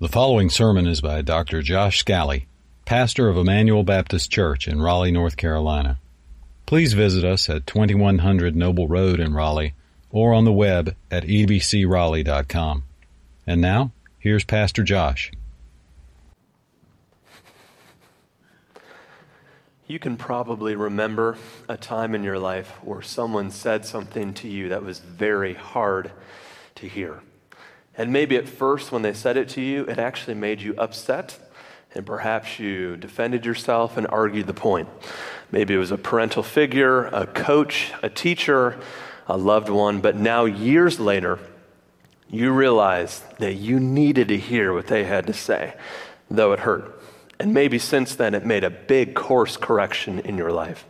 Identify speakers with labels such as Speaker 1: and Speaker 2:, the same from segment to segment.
Speaker 1: The following sermon is by Dr. Josh Scally, pastor of Emmanuel Baptist Church in Raleigh, North Carolina. Please visit us at 2100 Noble Road in Raleigh or on the web at ebcraleigh.com. And now, here's Pastor Josh.
Speaker 2: You can probably remember a time in your life where someone said something to you that was very hard to hear. And maybe at first, when they said it to you, it actually made you upset, and perhaps you defended yourself and argued the point. Maybe it was a parental figure, a coach, a teacher, a loved one, but now, years later, you realize that you needed to hear what they had to say, though it hurt. And maybe since then, it made a big course correction in your life.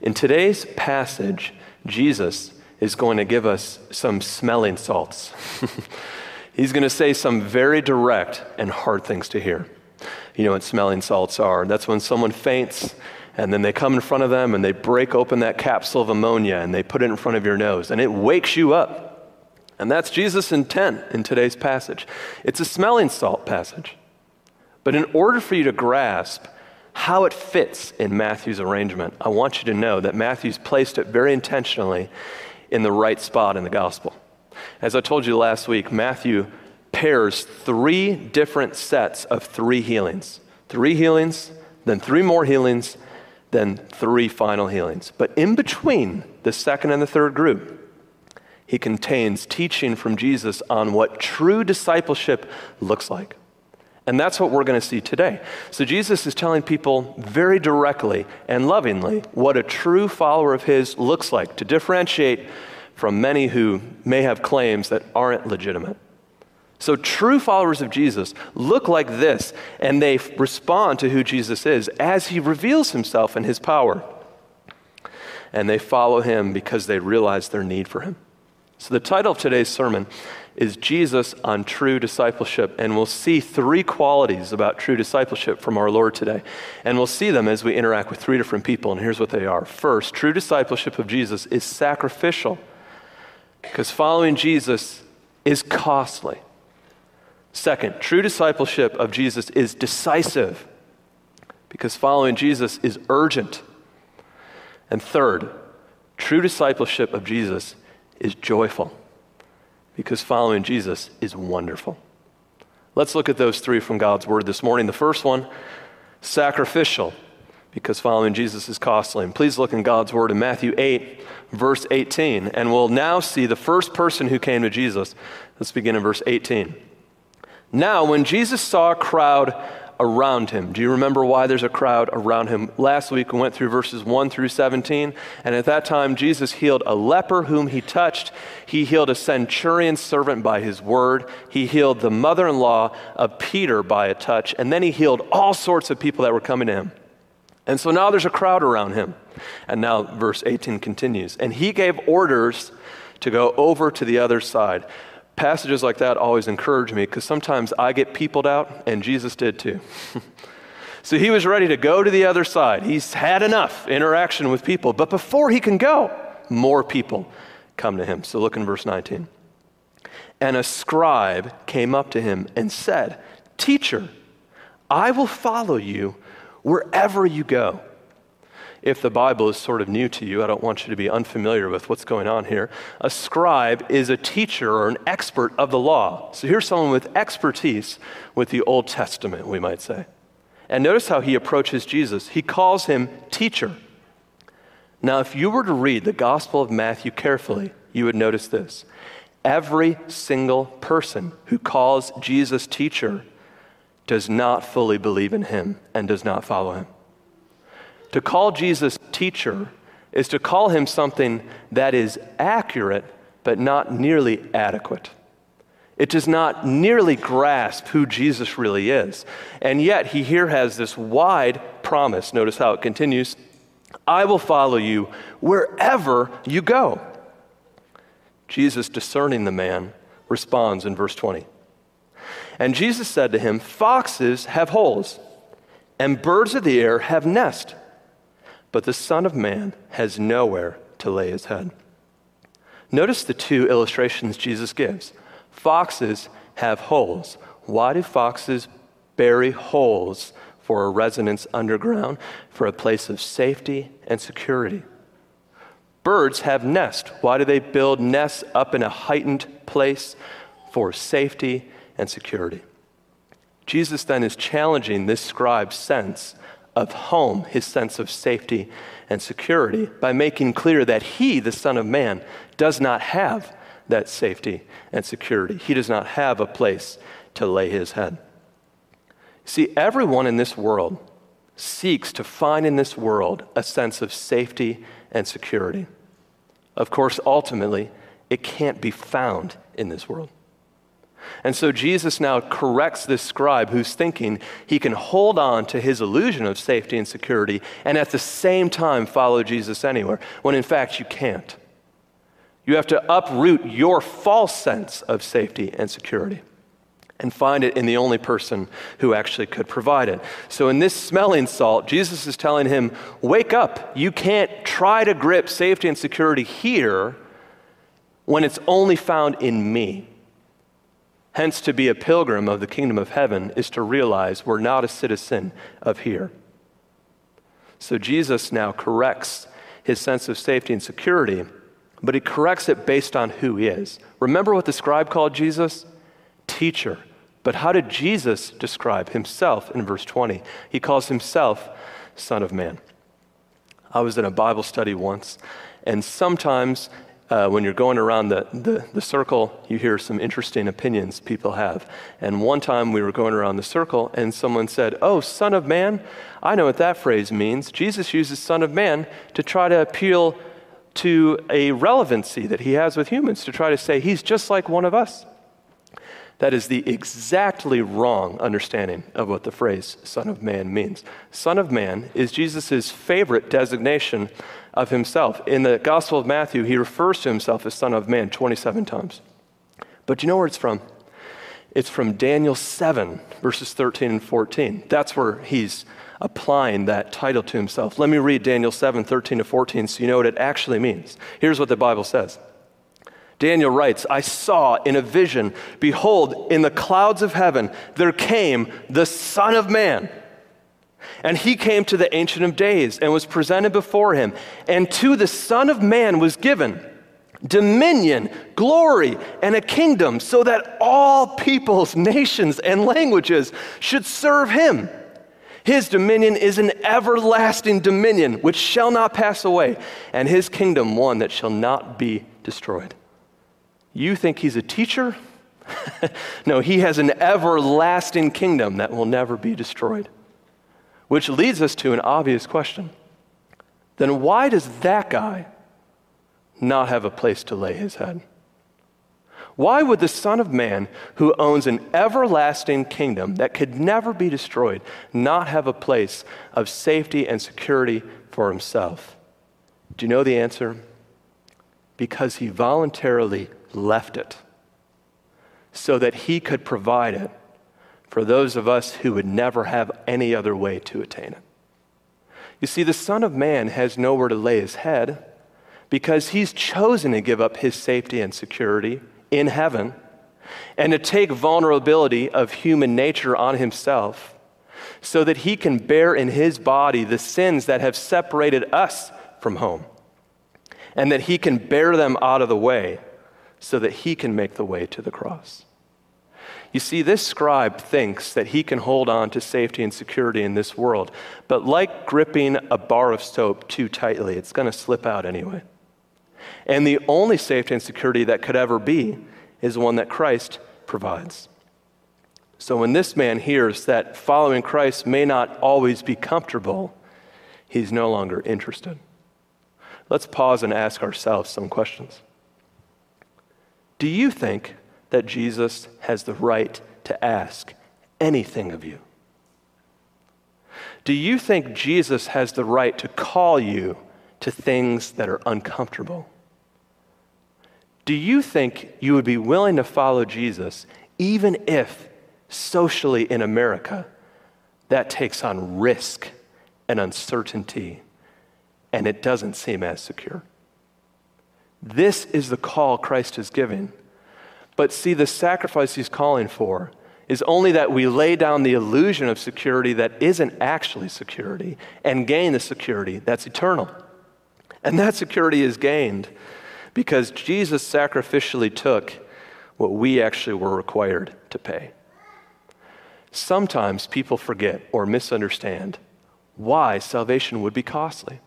Speaker 2: In today's passage, Jesus is going to give us some smelling salts. He's going to say some very direct and hard things to hear. You know what smelling salts are? That's when someone faints and then they come in front of them and they break open that capsule of ammonia and they put it in front of your nose and it wakes you up. And that's Jesus' intent in today's passage. It's a smelling salt passage. But in order for you to grasp how it fits in Matthew's arrangement, I want you to know that Matthew's placed it very intentionally in the right spot in the gospel. As I told you last week, Matthew pairs three different sets of three healings three healings, then three more healings, then three final healings. But in between the second and the third group, he contains teaching from Jesus on what true discipleship looks like. And that's what we're going to see today. So Jesus is telling people very directly and lovingly what a true follower of his looks like to differentiate from many who may have claims that aren't legitimate. So true followers of Jesus look like this and they respond to who Jesus is as he reveals himself and his power. And they follow him because they realize their need for him. So the title of today's sermon is Jesus on true discipleship. And we'll see three qualities about true discipleship from our Lord today. And we'll see them as we interact with three different people. And here's what they are First, true discipleship of Jesus is sacrificial, because following Jesus is costly. Second, true discipleship of Jesus is decisive, because following Jesus is urgent. And third, true discipleship of Jesus is joyful because following Jesus is wonderful. Let's look at those three from God's Word this morning. The first one, sacrificial, because following Jesus is costly. And please look in God's Word in Matthew 8, verse 18. And we'll now see the first person who came to Jesus. Let's begin in verse 18. Now, when Jesus saw a crowd around him. Do you remember why there's a crowd around him? Last week we went through verses 1 through 17, and at that time Jesus healed a leper whom he touched. He healed a centurion servant by his word. He healed the mother in law of Peter by a touch, and then he healed all sorts of people that were coming to him. And so now there's a crowd around him. And now verse 18 continues. And he gave orders to go over to the other side passages like that always encourage me because sometimes I get peopled out, and Jesus did too. so he was ready to go to the other side. He's had enough interaction with people. But before he can go, more people come to him. So look in verse 19. And a scribe came up to him and said, Teacher, I will follow you wherever you go if the Bible is sort of new to you, I don't want you to be unfamiliar with what's going on here. A scribe is a teacher or an expert of the law. So here's someone with expertise with the Old Testament, we might say. And notice how he approaches Jesus. He calls him teacher. Now, if you were to read the Gospel of Matthew carefully, you would notice this. Every single person who calls Jesus teacher does not fully believe in him and does not follow him. To call Jesus teacher is to call him something that is accurate but not nearly adequate. It does not nearly grasp who Jesus really is. And yet, he here has this wide promise. Notice how it continues I will follow you wherever you go. Jesus, discerning the man, responds in verse 20. And Jesus said to him, Foxes have holes, and birds of the air have nests but the Son of Man has nowhere to lay his head. Notice the two illustrations Jesus gives. Foxes have holes. Why do foxes bury holes for a residence underground, for a place of safety and security? Birds have nests. Why do they build nests up in a heightened place for safety and security? Jesus then is challenging this scribe's sense of home, his sense of safety and security, by making clear that he, the Son of Man, does not have that safety and security. He does not have a place to lay his head. See, everyone in this world seeks to find in this world a sense of safety and security. Of course, ultimately, it can't be found in this world. And so Jesus now corrects this scribe who's thinking he can hold on to his illusion of safety and security and at the same time follow Jesus anywhere, when in fact you can't. You have to uproot your false sense of safety and security and find it in the only person who actually could provide it. So, in this smelling salt, Jesus is telling him, Wake up. You can't try to grip safety and security here when it's only found in me. Hence, to be a pilgrim of the kingdom of heaven is to realize we're not a citizen of here. So Jesus now corrects his sense of safety and security, but he corrects it based on who he is. Remember what the scribe called Jesus? Teacher. But how did Jesus describe himself in verse 20? He calls himself Son of Man. I was in a Bible study once, and sometimes uh, when you're going around the, the, the, circle, you hear some interesting opinions people have. And one time we were going around the circle, and someone said, Oh, Son of Man, I know what that phrase means. Jesus uses Son of Man to try to appeal to a relevancy that he has with humans, to try to say he's just like one of us. That is the exactly wrong understanding of what the phrase Son of Man means. Son of Man is Jesus' favorite designation of himself. In the Gospel of Matthew, he refers to himself as Son of Man 27 times. But do you know where it's from? It's from Daniel 7, verses 13 and 14. That's where he's applying that title to himself. Let me read Daniel 7, 13 to 14 so you know what it actually means. Here's what the Bible says. Daniel writes, I saw in a vision, behold, in the clouds of heaven, there came the Son of Man. And he came to the Ancient of Days and was presented before him. And to the Son of Man was given dominion, glory, and a kingdom, so that all peoples, nations, and languages should serve him. His dominion is an everlasting dominion which shall not pass away, and his kingdom one that shall not be destroyed. You think he's a teacher? no, he has an everlasting kingdom that will never be destroyed. Which leads us to an obvious question. Then why does that guy not have a place to lay his head? Why would the Son of Man, who owns an everlasting kingdom that could never be destroyed, not have a place of safety and security for himself? Do you know the answer? Because he voluntarily left it so that he could provide it for those of us who would never have any other way to attain it. You see, the Son of Man has nowhere to lay his head because he's chosen to give up his safety and security in heaven and to take vulnerability of human nature on himself so that he can bear in his body the sins that have separated us from home and that he can bear them out of the way so that he can make the way to the cross. You see, this scribe thinks that he can hold on to safety and security in this world, but like gripping a bar of soap too tightly, it's going to slip out anyway. And the only safety and security that could ever be is one that Christ provides. So when this man hears that following Christ may not always be comfortable, he's no longer interested. Let's pause and ask ourselves some questions. Do you think that Jesus has the right to ask anything of you? Do you think Jesus has the right to call you to things that are uncomfortable? Do you think you would be willing to follow Jesus even if socially in America that takes on risk and uncertainty and it doesn't seem as secure? This is the call Christ is giving. But see, the sacrifice he's calling for is only that we lay down the illusion of security that isn't actually security and gain the security that's eternal. And that security is gained because Jesus sacrificially took what we actually were required to pay. Sometimes people forget or misunderstand why salvation would be costly.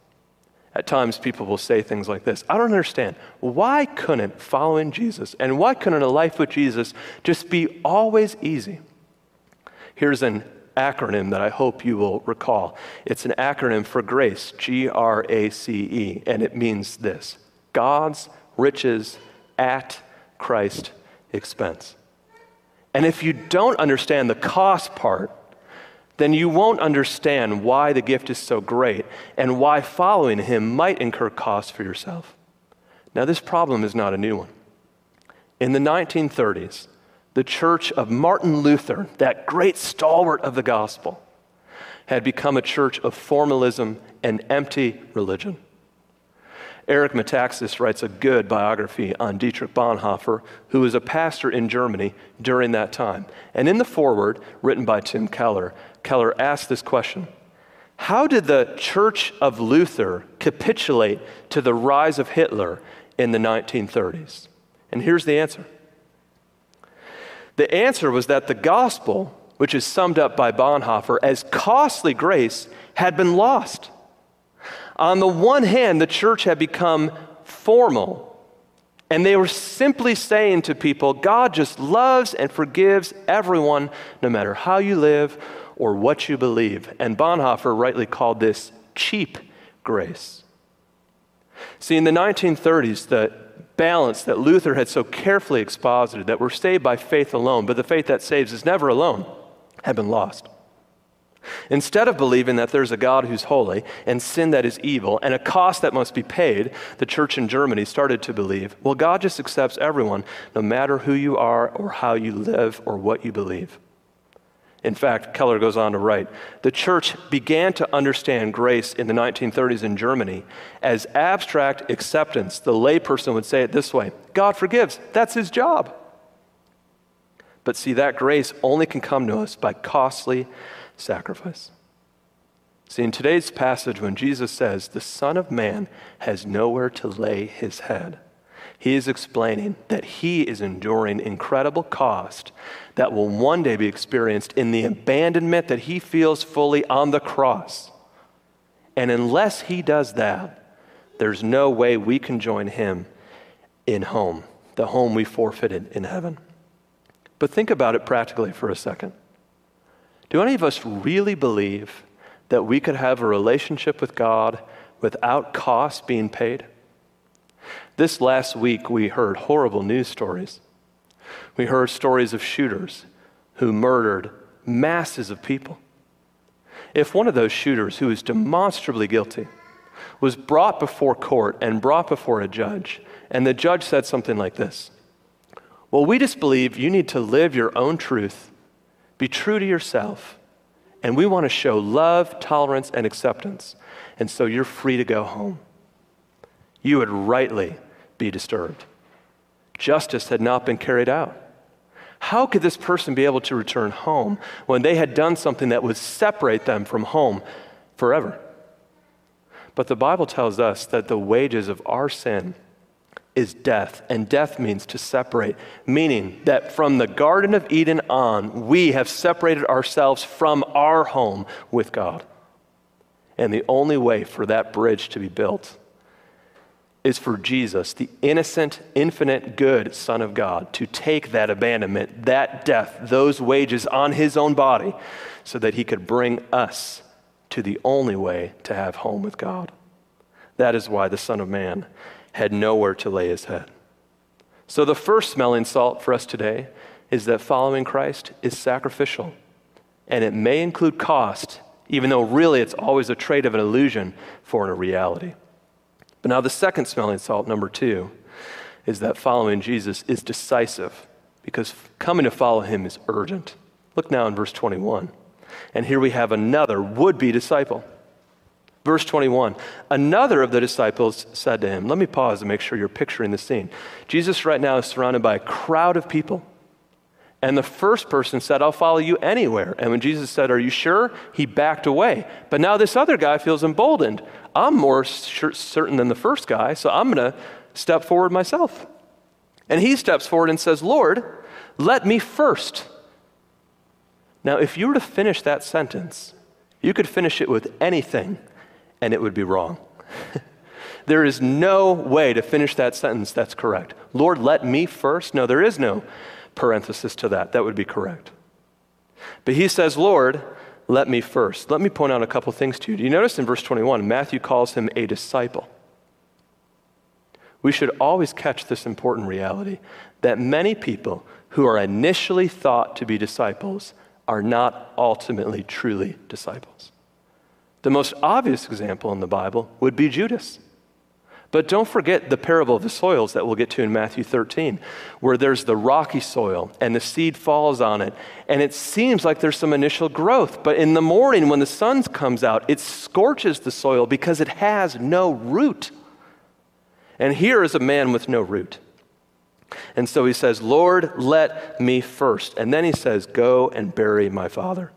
Speaker 2: At times, people will say things like this I don't understand. Why couldn't following Jesus and why couldn't a life with Jesus just be always easy? Here's an acronym that I hope you will recall. It's an acronym for grace, G R A C E, and it means this God's riches at Christ's expense. And if you don't understand the cost part, then you won't understand why the gift is so great and why following him might incur costs for yourself. Now, this problem is not a new one. In the 1930s, the church of Martin Luther, that great stalwart of the gospel, had become a church of formalism and empty religion. Eric Metaxas writes a good biography on Dietrich Bonhoeffer, who was a pastor in Germany during that time. And in the foreword, written by Tim Keller, Keller asked this question How did the Church of Luther capitulate to the rise of Hitler in the 1930s? And here's the answer the answer was that the gospel, which is summed up by Bonhoeffer as costly grace, had been lost. On the one hand, the church had become formal and they were simply saying to people, God just loves and forgives everyone, no matter how you live or what you believe. And Bonhoeffer rightly called this cheap grace. See, in the 1930s, the balance that Luther had so carefully exposited that we're saved by faith alone, but the faith that saves is never alone, had been lost. Instead of believing that there's a God who's holy and sin that is evil and a cost that must be paid, the church in Germany started to believe, well, God just accepts everyone, no matter who you are or how you live or what you believe. In fact, Keller goes on to write the church began to understand grace in the 1930s in Germany as abstract acceptance. The layperson would say it this way God forgives, that's his job. But see, that grace only can come to us by costly sacrifice. See, in today's passage, when Jesus says, the Son of Man has nowhere to lay his head, he is explaining that he is enduring incredible cost that will one day be experienced in the abandonment that he feels fully on the cross. And unless he does that, there's no way we can join him in home, the home we forfeited in heaven. But think about it practically for a second. Do any of us really believe that we could have a relationship with God without cost being paid? This last week, we heard horrible news stories. We heard stories of shooters who murdered masses of people. If one of those shooters, who is demonstrably guilty, was brought before court and brought before a judge, and the judge said something like this Well, we just believe you need to live your own truth be true to yourself. And we want to show love, tolerance, and acceptance. And so you're free to go home. You would rightly be disturbed. Justice had not been carried out. How could this person be able to return home when they had done something that would separate them from home forever? But the Bible tells us that the wages of our sin is death, and death means to separate, meaning that from the Garden of Eden on, we have separated ourselves from our home with God. And the only way for that bridge to be built is for Jesus, the innocent, infinite, good Son of God, to take that abandonment, that death, those wages on his own body, so that he could bring us to the only way to have home with God. That is why the Son of Man had nowhere to lay his head. So, the first smelling salt for us today is that following Christ is sacrificial. And it may include cost, even though really it's always a trait of an illusion for a reality. But now, the second smelling salt, number two, is that following Jesus is decisive because coming to follow him is urgent. Look now in verse 21. And here we have another would be disciple. Verse 21 Another of the disciples said to him, Let me pause to make sure you're picturing the scene. Jesus, right now, is surrounded by a crowd of people. And the first person said, I'll follow you anywhere. And when Jesus said, Are you sure? He backed away. But now this other guy feels emboldened. I'm more sure, certain than the first guy, so I'm going to step forward myself. And he steps forward and says, Lord, let me first. Now, if you were to finish that sentence, you could finish it with anything and it would be wrong. there is no way to finish that sentence that's correct. Lord, let me first. No, there is no parenthesis to that. That would be correct. But he says, Lord, let me first. Let me point out a couple things to you. Do you notice in verse 21, Matthew calls him a disciple? We should always catch this important reality that many people who are initially thought to be disciples are not ultimately truly disciples. The most obvious example in the Bible would be Judas. But don't forget the parable of the soils that we'll get to in Matthew 13, where there's the rocky soil and the seed falls on it, and it seems like there's some initial growth. But in the morning, when the sun comes out, it scorches the soil because it has no root. And here is a man with no root. And so he says, Lord, let me first. And then he says, Go and bury my father.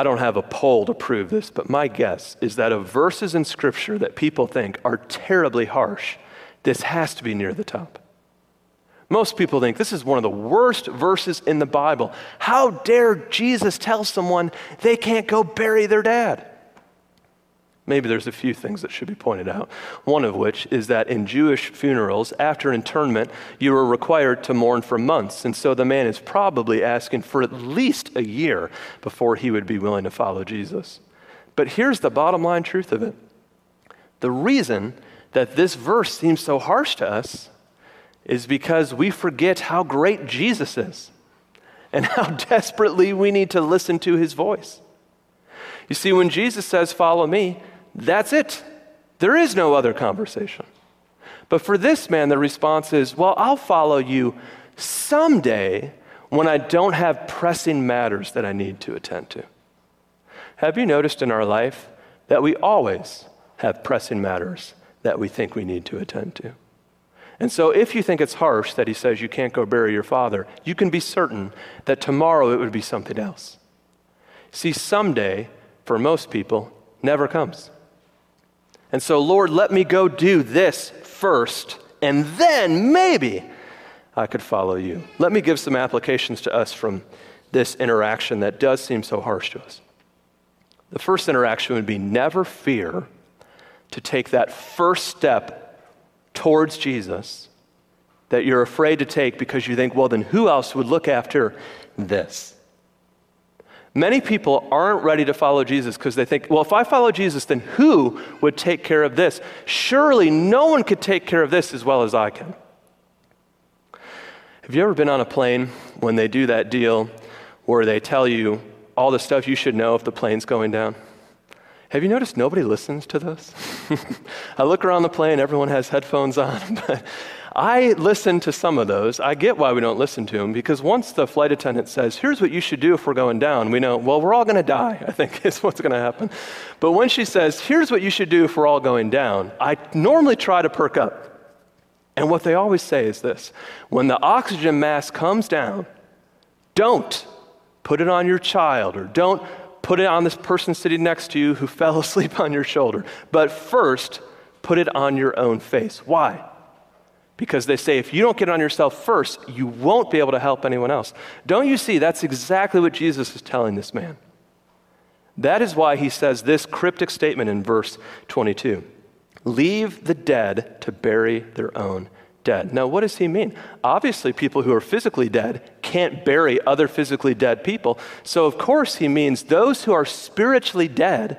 Speaker 2: I don't have a poll to prove this, but my guess is that of verses in Scripture that people think are terribly harsh, this has to be near the top. Most people think this is one of the worst verses in the Bible. How dare Jesus tell someone they can't go bury their dad? Maybe there's a few things that should be pointed out. One of which is that in Jewish funerals, after internment, you were required to mourn for months. And so the man is probably asking for at least a year before he would be willing to follow Jesus. But here's the bottom line truth of it the reason that this verse seems so harsh to us is because we forget how great Jesus is and how desperately we need to listen to his voice. You see, when Jesus says, Follow me, that's it. There is no other conversation. But for this man, the response is, Well, I'll follow you someday when I don't have pressing matters that I need to attend to. Have you noticed in our life that we always have pressing matters that we think we need to attend to? And so, if you think it's harsh that he says you can't go bury your father, you can be certain that tomorrow it would be something else. See, someday, for most people, never comes. And so, Lord, let me go do this first, and then maybe I could follow you. Let me give some applications to us from this interaction that does seem so harsh to us. The first interaction would be never fear to take that first step towards Jesus that you're afraid to take because you think, well, then who else would look after this? Many people aren't ready to follow Jesus because they think, well, if I follow Jesus, then who would take care of this? Surely no one could take care of this as well as I can. Have you ever been on a plane when they do that deal where they tell you all the stuff you should know if the plane's going down? Have you noticed nobody listens to this? I look around the plane, everyone has headphones on, but I listen to some of those. I get why we don't listen to them because once the flight attendant says, here's what you should do if we're going down, we know, well, we're all going to die, I think is what's going to happen. But when she says, here's what you should do if we're all going down, I normally try to perk up. And what they always say is this when the oxygen mask comes down, don't put it on your child or don't put it on this person sitting next to you who fell asleep on your shoulder. But first, put it on your own face. Why? Because they say if you don't get on yourself first, you won't be able to help anyone else. Don't you see? That's exactly what Jesus is telling this man. That is why he says this cryptic statement in verse 22 Leave the dead to bury their own dead. Now, what does he mean? Obviously, people who are physically dead can't bury other physically dead people. So, of course, he means those who are spiritually dead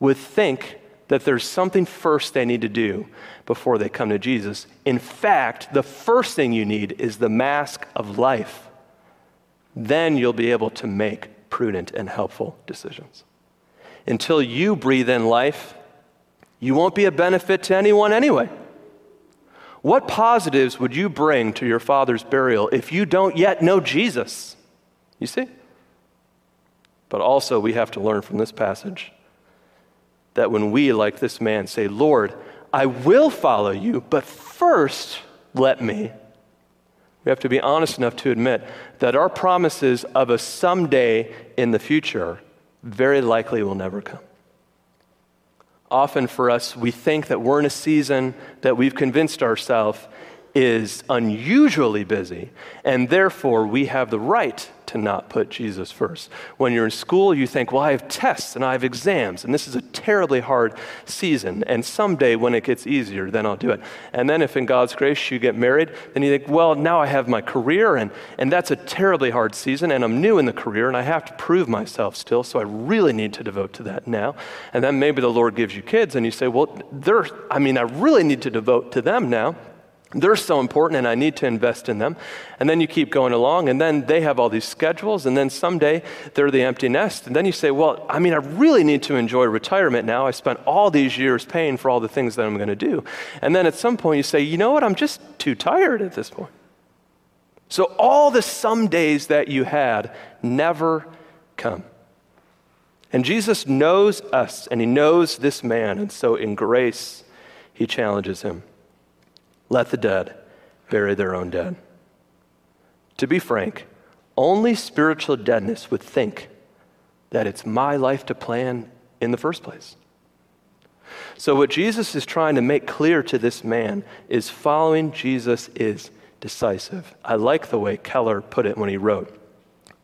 Speaker 2: would think that there's something first they need to do before they come to Jesus. In fact, the first thing you need is the mask of life. Then you'll be able to make prudent and helpful decisions. Until you breathe in life, you won't be a benefit to anyone anyway. What positives would you bring to your father's burial if you don't yet know Jesus? You see? But also, we have to learn from this passage that when we, like this man, say, Lord, I will follow you, but first let me, We have to be honest enough to admit that our promises of a someday in the future very likely will never come. Often for us, we think that we're in a season that we've convinced ourselves is unusually busy, and therefore we have the right to not put Jesus first. When you're in school, you think, well, I have tests and I have exams, and this is a terribly hard season, and someday when it gets easier, then I'll do it. And then if in God's grace you get married, then you think, well, now I have my career, and, and that's a terribly hard season, and I'm new in the career, and I have to prove myself still, so I really need to devote to that now. And then maybe the Lord gives you kids, and you say, well, they're, I mean, I really need to devote to them now. They're so important and I need to invest in them. And then you keep going along, and then they have all these schedules, and then someday they're the empty nest. And then you say, Well, I mean, I really need to enjoy retirement now. I spent all these years paying for all the things that I'm going to do. And then at some point you say, You know what? I'm just too tired at this point. So all the some days that you had never come. And Jesus knows us, and he knows this man. And so in grace, he challenges him. Let the dead bury their own dead. To be frank, only spiritual deadness would think that it's my life to plan in the first place. So, what Jesus is trying to make clear to this man is following Jesus is decisive. I like the way Keller put it when he wrote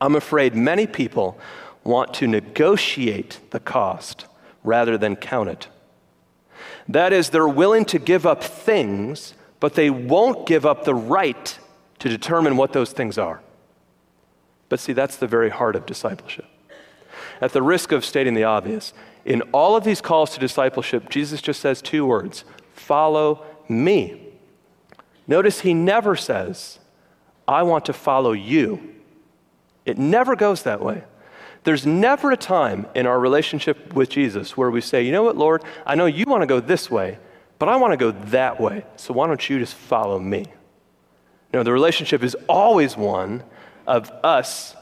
Speaker 2: I'm afraid many people want to negotiate the cost rather than count it. That is, they're willing to give up things but they won't give up the right to determine what those things are. But see, that's the very heart of discipleship. At the risk of stating the obvious, in all of these calls to discipleship, Jesus just says two words follow me. Notice he never says, I want to follow you. It never goes that way. There's never a time in our relationship with Jesus where we say, you know what, Lord, I know you want to go this way, but I want to go that way. So why don't you just follow me? No, the relationship is always one of us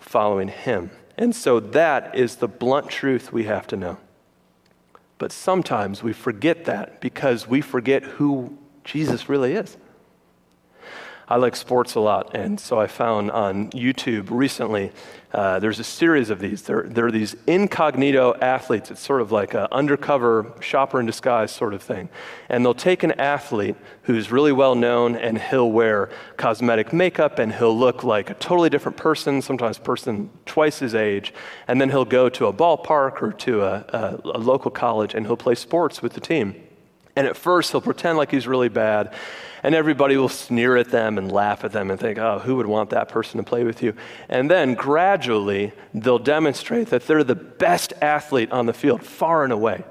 Speaker 2: following him. And so that is the blunt truth we have to know. But sometimes we forget that because we forget who Jesus really is. I like sports a lot, and so I found on YouTube recently uh, there's a series of these. There, there, are these incognito athletes. It's sort of like an undercover shopper in disguise sort of thing. And they'll take an athlete who's really well known, and he'll wear cosmetic makeup, and he'll look like a totally different person, sometimes person twice his age. And then he'll go to a ballpark or to a, a, a local college, and he'll play sports with the team. And at first, he'll pretend like he's really bad and everybody will sneer at them and laugh at them and think, oh, who would want that person to play with you? And then gradually, they'll demonstrate that they're the best athlete on the field, far and away.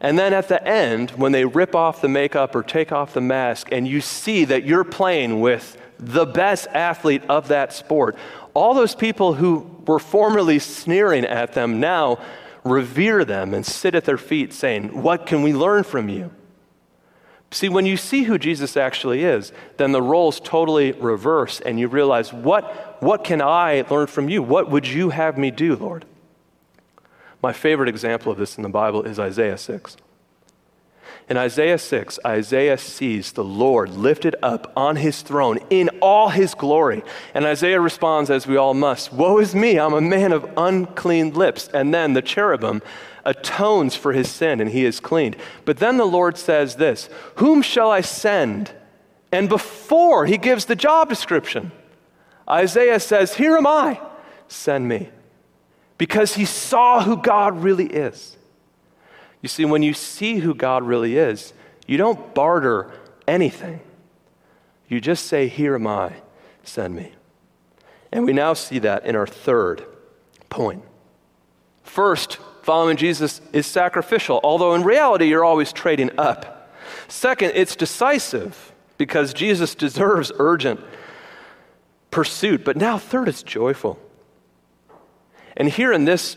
Speaker 2: And then at the end, when they rip off the makeup or take off the mask, and you see that you're playing with the best athlete of that sport, all those people who were formerly sneering at them now revere them and sit at their feet saying, What can we learn from you? See, when you see who Jesus actually is, then the roles totally reverse, and you realize, what, what can I learn from you? What would you have me do, Lord? My favorite example of this in the Bible is Isaiah 6. In Isaiah 6, Isaiah sees the Lord lifted up on his throne in all his glory. And Isaiah responds, as we all must Woe is me, I'm a man of unclean lips. And then the cherubim atones for his sin and he is cleaned. But then the Lord says this Whom shall I send? And before he gives the job description, Isaiah says, Here am I, send me. Because he saw who God really is. You see, when you see who God really is, you don't barter anything. You just say, Here am I, send me. And we now see that in our third point. First, following Jesus is sacrificial, although in reality, you're always trading up. Second, it's decisive because Jesus deserves urgent pursuit. But now, third, it's joyful. And here in this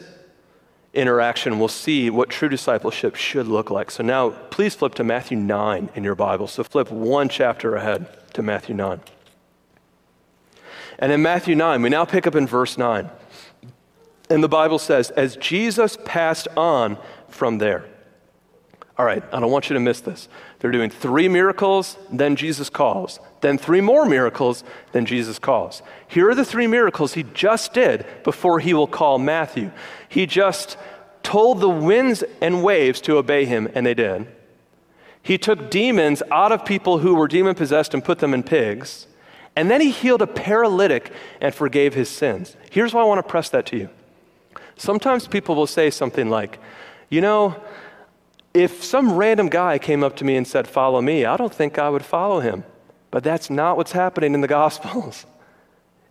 Speaker 2: interaction, we'll see what true discipleship should look like. So now, please flip to Matthew 9 in your Bible. So flip one chapter ahead to Matthew 9. And in Matthew 9, we now pick up in verse 9. And the Bible says, as Jesus passed on from there, All right, I don't want you to miss this. They're doing three miracles, then Jesus calls. Then three more miracles, then Jesus calls. Here are the three miracles he just did before he will call Matthew. He just told the winds and waves to obey him, and they did. He took demons out of people who were demon possessed and put them in pigs. And then he healed a paralytic and forgave his sins. Here's why I want to press that to you. Sometimes people will say something like, you know, if some random guy came up to me and said, Follow me, I don't think I would follow him. But that's not what's happening in the Gospels.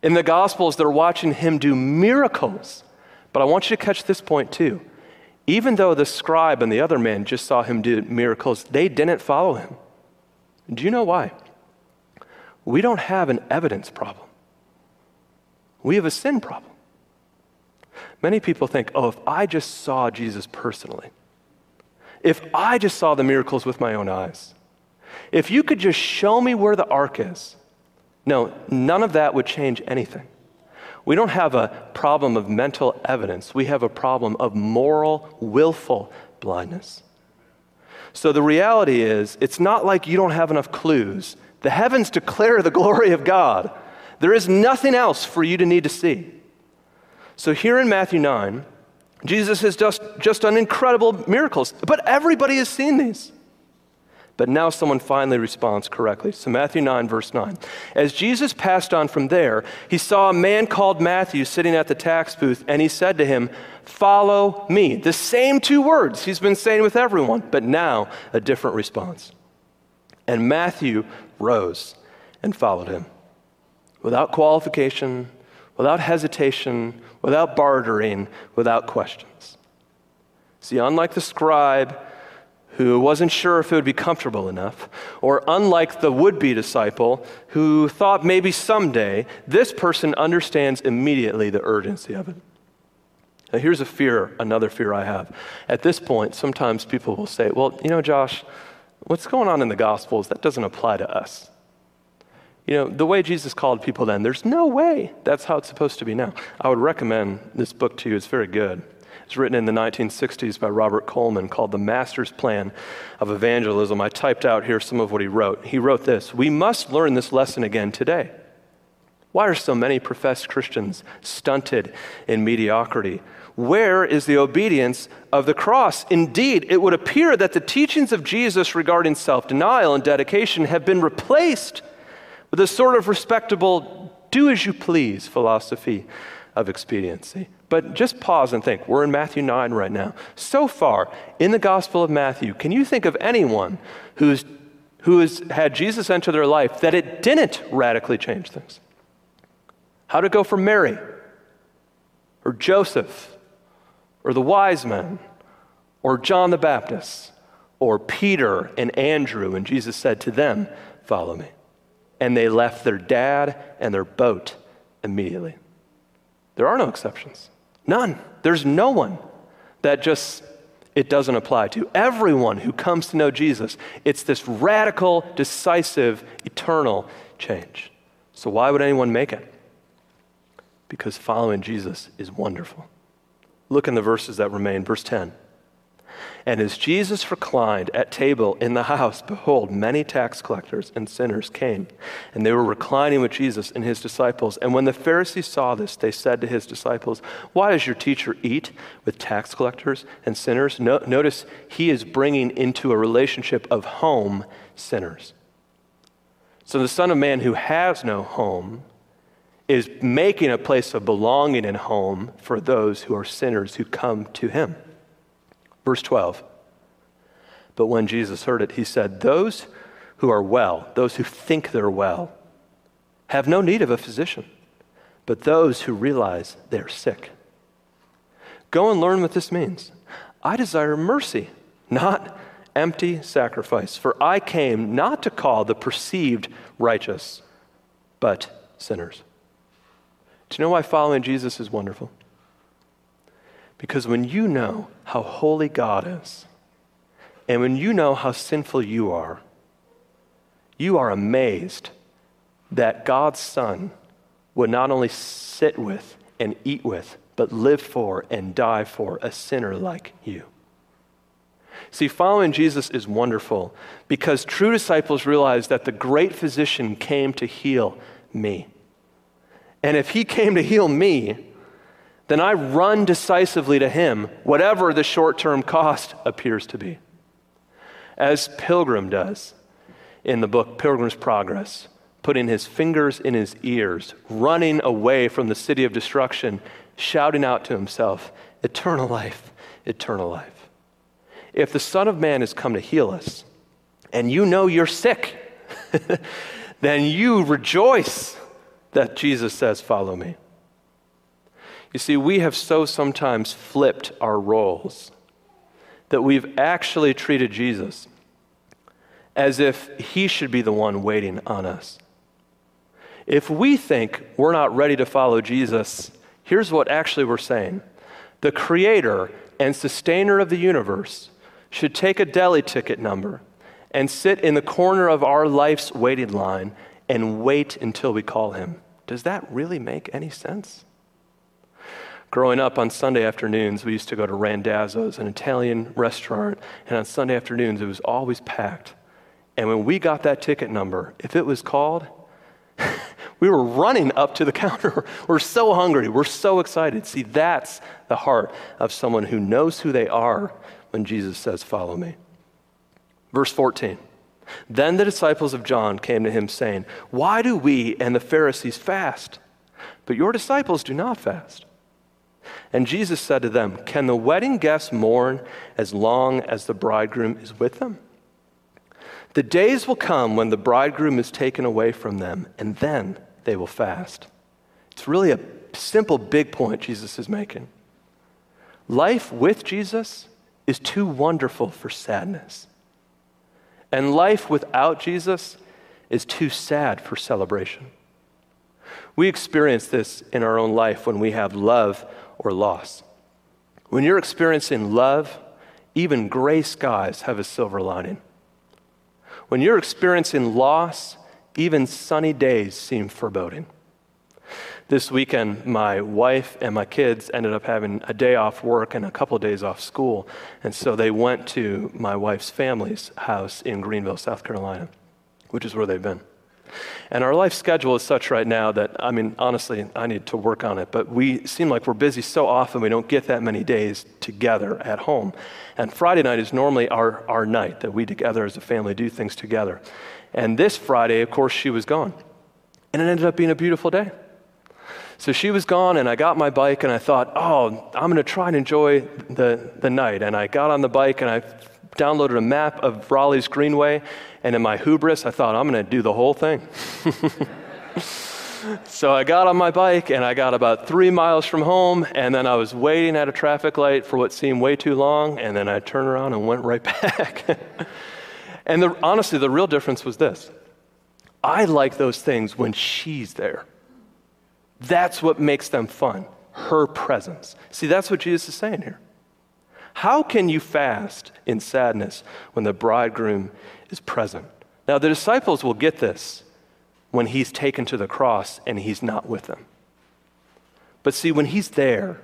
Speaker 2: In the Gospels, they're watching him do miracles. But I want you to catch this point too. Even though the scribe and the other man just saw him do miracles, they didn't follow him. Do you know why? We don't have an evidence problem, we have a sin problem. Many people think, oh, if I just saw Jesus personally, if I just saw the miracles with my own eyes, if you could just show me where the ark is, no, none of that would change anything. We don't have a problem of mental evidence. We have a problem of moral, willful blindness. So the reality is, it's not like you don't have enough clues. The heavens declare the glory of God. There is nothing else for you to need to see. So here in Matthew 9, Jesus has just, just done incredible miracles, but everybody has seen these. But now someone finally responds correctly. So, Matthew 9, verse 9. As Jesus passed on from there, he saw a man called Matthew sitting at the tax booth, and he said to him, Follow me. The same two words he's been saying with everyone, but now a different response. And Matthew rose and followed him without qualification, without hesitation, without bartering, without questions. See, unlike the scribe, who wasn't sure if it would be comfortable enough, or unlike the would be disciple who thought maybe someday, this person understands immediately the urgency of it. Now, here's a fear, another fear I have. At this point, sometimes people will say, Well, you know, Josh, what's going on in the Gospels, that doesn't apply to us. You know, the way Jesus called people then, there's no way that's how it's supposed to be now. I would recommend this book to you, it's very good. It's written in the 1960s by Robert Coleman called The Master's Plan of Evangelism. I typed out here some of what he wrote. He wrote this We must learn this lesson again today. Why are so many professed Christians stunted in mediocrity? Where is the obedience of the cross? Indeed, it would appear that the teachings of Jesus regarding self denial and dedication have been replaced with a sort of respectable, do as you please philosophy of expediency. But just pause and think. We're in Matthew 9 right now. So far in the Gospel of Matthew, can you think of anyone who's, who has had Jesus enter their life that it didn't radically change things? How to go for Mary or Joseph or the wise men or John the Baptist or Peter and Andrew, and Jesus said to them, Follow me. And they left their dad and their boat immediately. There are no exceptions. None. There's no one that just it doesn't apply to. Everyone who comes to know Jesus, it's this radical, decisive, eternal change. So why would anyone make it? Because following Jesus is wonderful. Look in the verses that remain. Verse 10. And as Jesus reclined at table in the house, behold, many tax collectors and sinners came, and they were reclining with Jesus and his disciples. And when the Pharisees saw this, they said to his disciples, Why does your teacher eat with tax collectors and sinners? No, notice he is bringing into a relationship of home sinners. So the Son of Man who has no home is making a place of belonging and home for those who are sinners who come to him. Verse 12. But when Jesus heard it, he said, Those who are well, those who think they're well, have no need of a physician, but those who realize they're sick. Go and learn what this means. I desire mercy, not empty sacrifice, for I came not to call the perceived righteous, but sinners. Do you know why following Jesus is wonderful? Because when you know how holy God is, and when you know how sinful you are, you are amazed that God's Son would not only sit with and eat with, but live for and die for a sinner like you. See, following Jesus is wonderful because true disciples realize that the great physician came to heal me. And if he came to heal me, then I run decisively to him, whatever the short term cost appears to be. As Pilgrim does in the book Pilgrim's Progress, putting his fingers in his ears, running away from the city of destruction, shouting out to himself, Eternal life, eternal life. If the Son of Man has come to heal us, and you know you're sick, then you rejoice that Jesus says, Follow me. You see, we have so sometimes flipped our roles that we've actually treated Jesus as if he should be the one waiting on us. If we think we're not ready to follow Jesus, here's what actually we're saying the creator and sustainer of the universe should take a deli ticket number and sit in the corner of our life's waiting line and wait until we call him. Does that really make any sense? Growing up on Sunday afternoons, we used to go to Randazzo's, an Italian restaurant, and on Sunday afternoons, it was always packed. And when we got that ticket number, if it was called, we were running up to the counter. we're so hungry. We're so excited. See, that's the heart of someone who knows who they are when Jesus says, Follow me. Verse 14. Then the disciples of John came to him, saying, Why do we and the Pharisees fast, but your disciples do not fast? And Jesus said to them, Can the wedding guests mourn as long as the bridegroom is with them? The days will come when the bridegroom is taken away from them, and then they will fast. It's really a simple, big point Jesus is making. Life with Jesus is too wonderful for sadness. And life without Jesus is too sad for celebration. We experience this in our own life when we have love or loss. When you're experiencing love, even gray skies have a silver lining. When you're experiencing loss, even sunny days seem foreboding. This weekend, my wife and my kids ended up having a day off work and a couple of days off school. And so they went to my wife's family's house in Greenville, South Carolina, which is where they've been. And our life schedule is such right now that, I mean, honestly, I need to work on it. But we seem like we're busy so often, we don't get that many days together at home. And Friday night is normally our, our night that we together as a family do things together. And this Friday, of course, she was gone. And it ended up being a beautiful day. So she was gone, and I got my bike, and I thought, oh, I'm going to try and enjoy the, the night. And I got on the bike, and I downloaded a map of Raleigh's Greenway, and in my hubris, I thought, I'm going to do the whole thing. so I got on my bike, and I got about three miles from home, and then I was waiting at a traffic light for what seemed way too long, and then I turned around and went right back. and the, honestly, the real difference was this I like those things when she's there. That's what makes them fun, her presence. See, that's what Jesus is saying here. How can you fast in sadness when the bridegroom is present? Now, the disciples will get this when he's taken to the cross and he's not with them. But see, when he's there,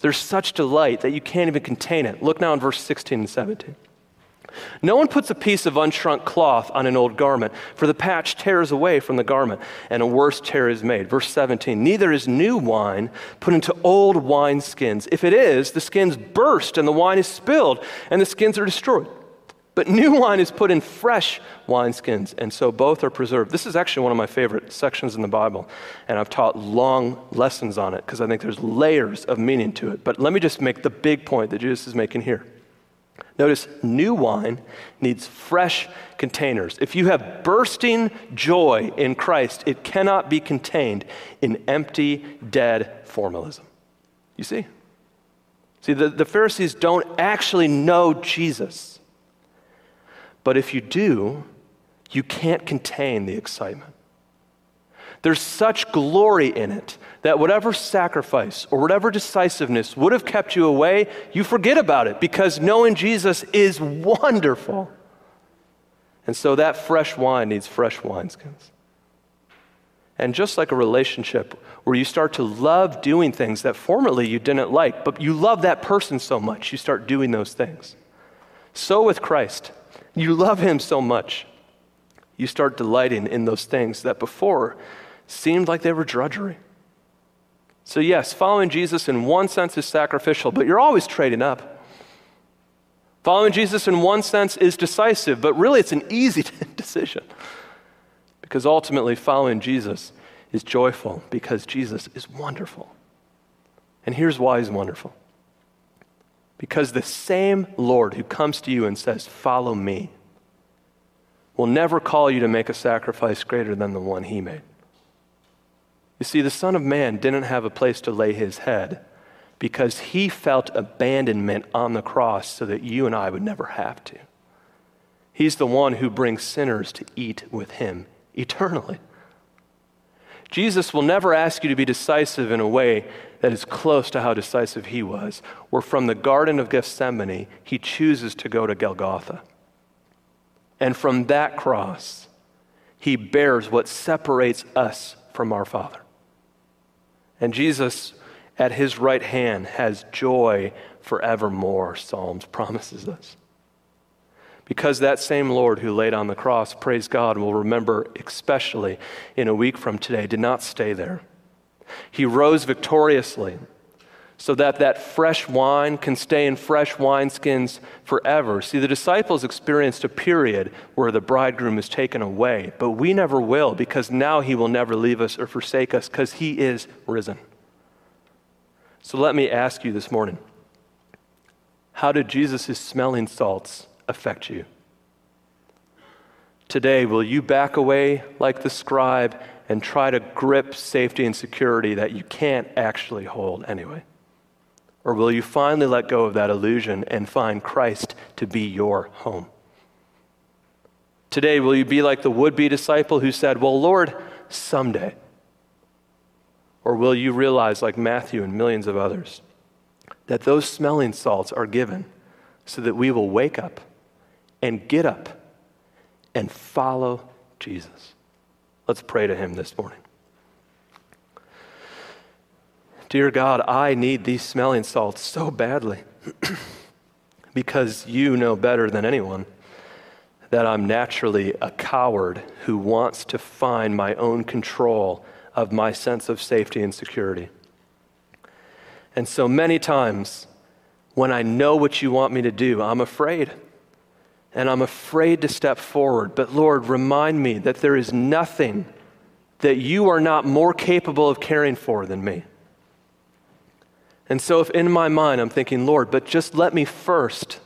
Speaker 2: there's such delight that you can't even contain it. Look now in verse 16 and 17. No one puts a piece of unshrunk cloth on an old garment, for the patch tears away from the garment, and a worse tear is made. Verse 17 Neither is new wine put into old wineskins. If it is, the skins burst, and the wine is spilled, and the skins are destroyed. But new wine is put in fresh wineskins, and so both are preserved. This is actually one of my favorite sections in the Bible, and I've taught long lessons on it because I think there's layers of meaning to it. But let me just make the big point that Jesus is making here. Notice new wine needs fresh containers. If you have bursting joy in Christ, it cannot be contained in empty, dead formalism. You see? See, the, the Pharisees don't actually know Jesus. But if you do, you can't contain the excitement. There's such glory in it that whatever sacrifice or whatever decisiveness would have kept you away, you forget about it because knowing Jesus is wonderful. And so that fresh wine needs fresh wineskins. And just like a relationship where you start to love doing things that formerly you didn't like, but you love that person so much, you start doing those things. So with Christ, you love him so much, you start delighting in those things that before seemed like they were drudgery. So, yes, following Jesus in one sense is sacrificial, but you're always trading up. Following Jesus in one sense is decisive, but really it's an easy decision. Because ultimately, following Jesus is joyful because Jesus is wonderful. And here's why he's wonderful because the same Lord who comes to you and says, Follow me, will never call you to make a sacrifice greater than the one he made. You see, the Son of Man didn't have a place to lay his head because he felt abandonment on the cross so that you and I would never have to. He's the one who brings sinners to eat with him eternally. Jesus will never ask you to be decisive in a way that is close to how decisive he was, where from the Garden of Gethsemane, he chooses to go to Golgotha. And from that cross, he bears what separates us from our Father. And Jesus, at his right hand, has joy forevermore, Psalms promises us. Because that same Lord who laid on the cross, praise God, will remember, especially in a week from today, did not stay there. He rose victoriously so that that fresh wine can stay in fresh wineskins forever. See, the disciples experienced a period where the bridegroom is taken away, but we never will because now he will never leave us or forsake us because he is risen. So let me ask you this morning how did Jesus' smelling salts affect you? Today, will you back away like the scribe and try to grip safety and security that you can't actually hold anyway? Or will you finally let go of that illusion and find Christ to be your home? Today, will you be like the would be disciple who said, Well, Lord, someday? Or will you realize, like Matthew and millions of others, that those smelling salts are given so that we will wake up and get up and follow Jesus? Let's pray to him this morning. Dear God, I need these smelling salts so badly because you know better than anyone that I'm naturally a coward who wants to find my own control of my sense of safety and security. And so many times when I know what you want me to do, I'm afraid and I'm afraid to step forward. But Lord, remind me that there is nothing that you are not more capable of caring for than me. And so, if in my mind I'm thinking, Lord, but just let me first,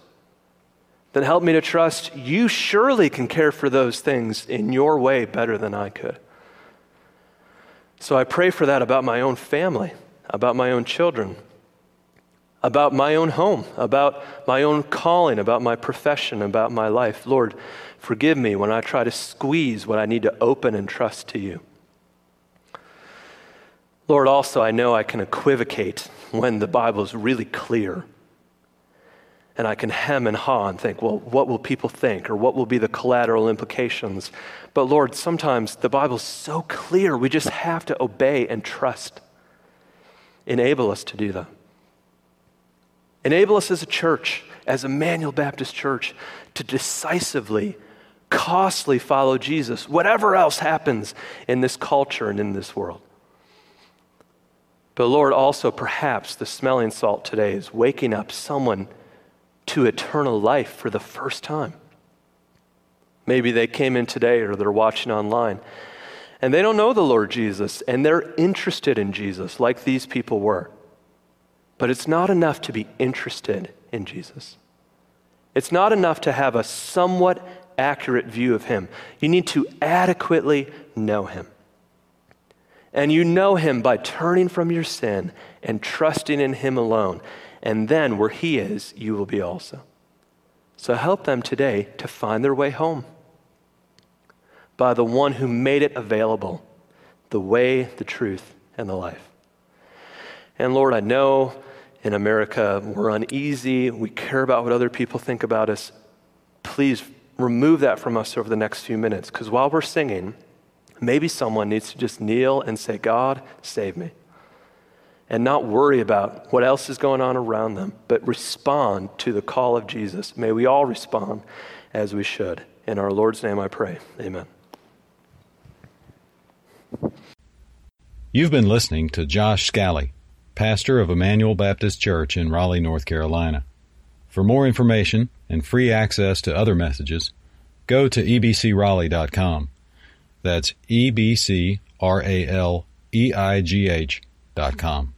Speaker 2: then help me to trust you surely can care for those things in your way better than I could. So I pray for that about my own family, about my own children, about my own home, about my own calling, about my profession, about my life. Lord, forgive me when I try to squeeze what I need to open and trust to you. Lord, also, I know I can equivocate when the Bible is really clear. And I can hem and haw and think, well, what will people think? Or what will be the collateral implications? But Lord, sometimes the Bible's so clear, we just have to obey and trust. Enable us to do that. Enable us as a church, as Emmanuel Baptist Church, to decisively, costly follow Jesus, whatever else happens in this culture and in this world. But Lord, also perhaps the smelling salt today is waking up someone to eternal life for the first time. Maybe they came in today or they're watching online and they don't know the Lord Jesus and they're interested in Jesus like these people were. But it's not enough to be interested in Jesus. It's not enough to have a somewhat accurate view of him. You need to adequately know him. And you know him by turning from your sin and trusting in him alone. And then where he is, you will be also. So help them today to find their way home by the one who made it available the way, the truth, and the life. And Lord, I know in America we're uneasy, we care about what other people think about us. Please remove that from us over the next few minutes, because while we're singing, maybe someone needs to just kneel and say, God, save me. and not worry about what else is going on around them, but respond to the call of Jesus. May we all respond as we should. In our Lord's name I pray. Amen.
Speaker 1: You've been listening to Josh Scally, pastor of Emmanuel Baptist Church in Raleigh, North Carolina. For more information and free access to other messages, go to ebcraleigh.com. That's E B C R A L E I G H dot com.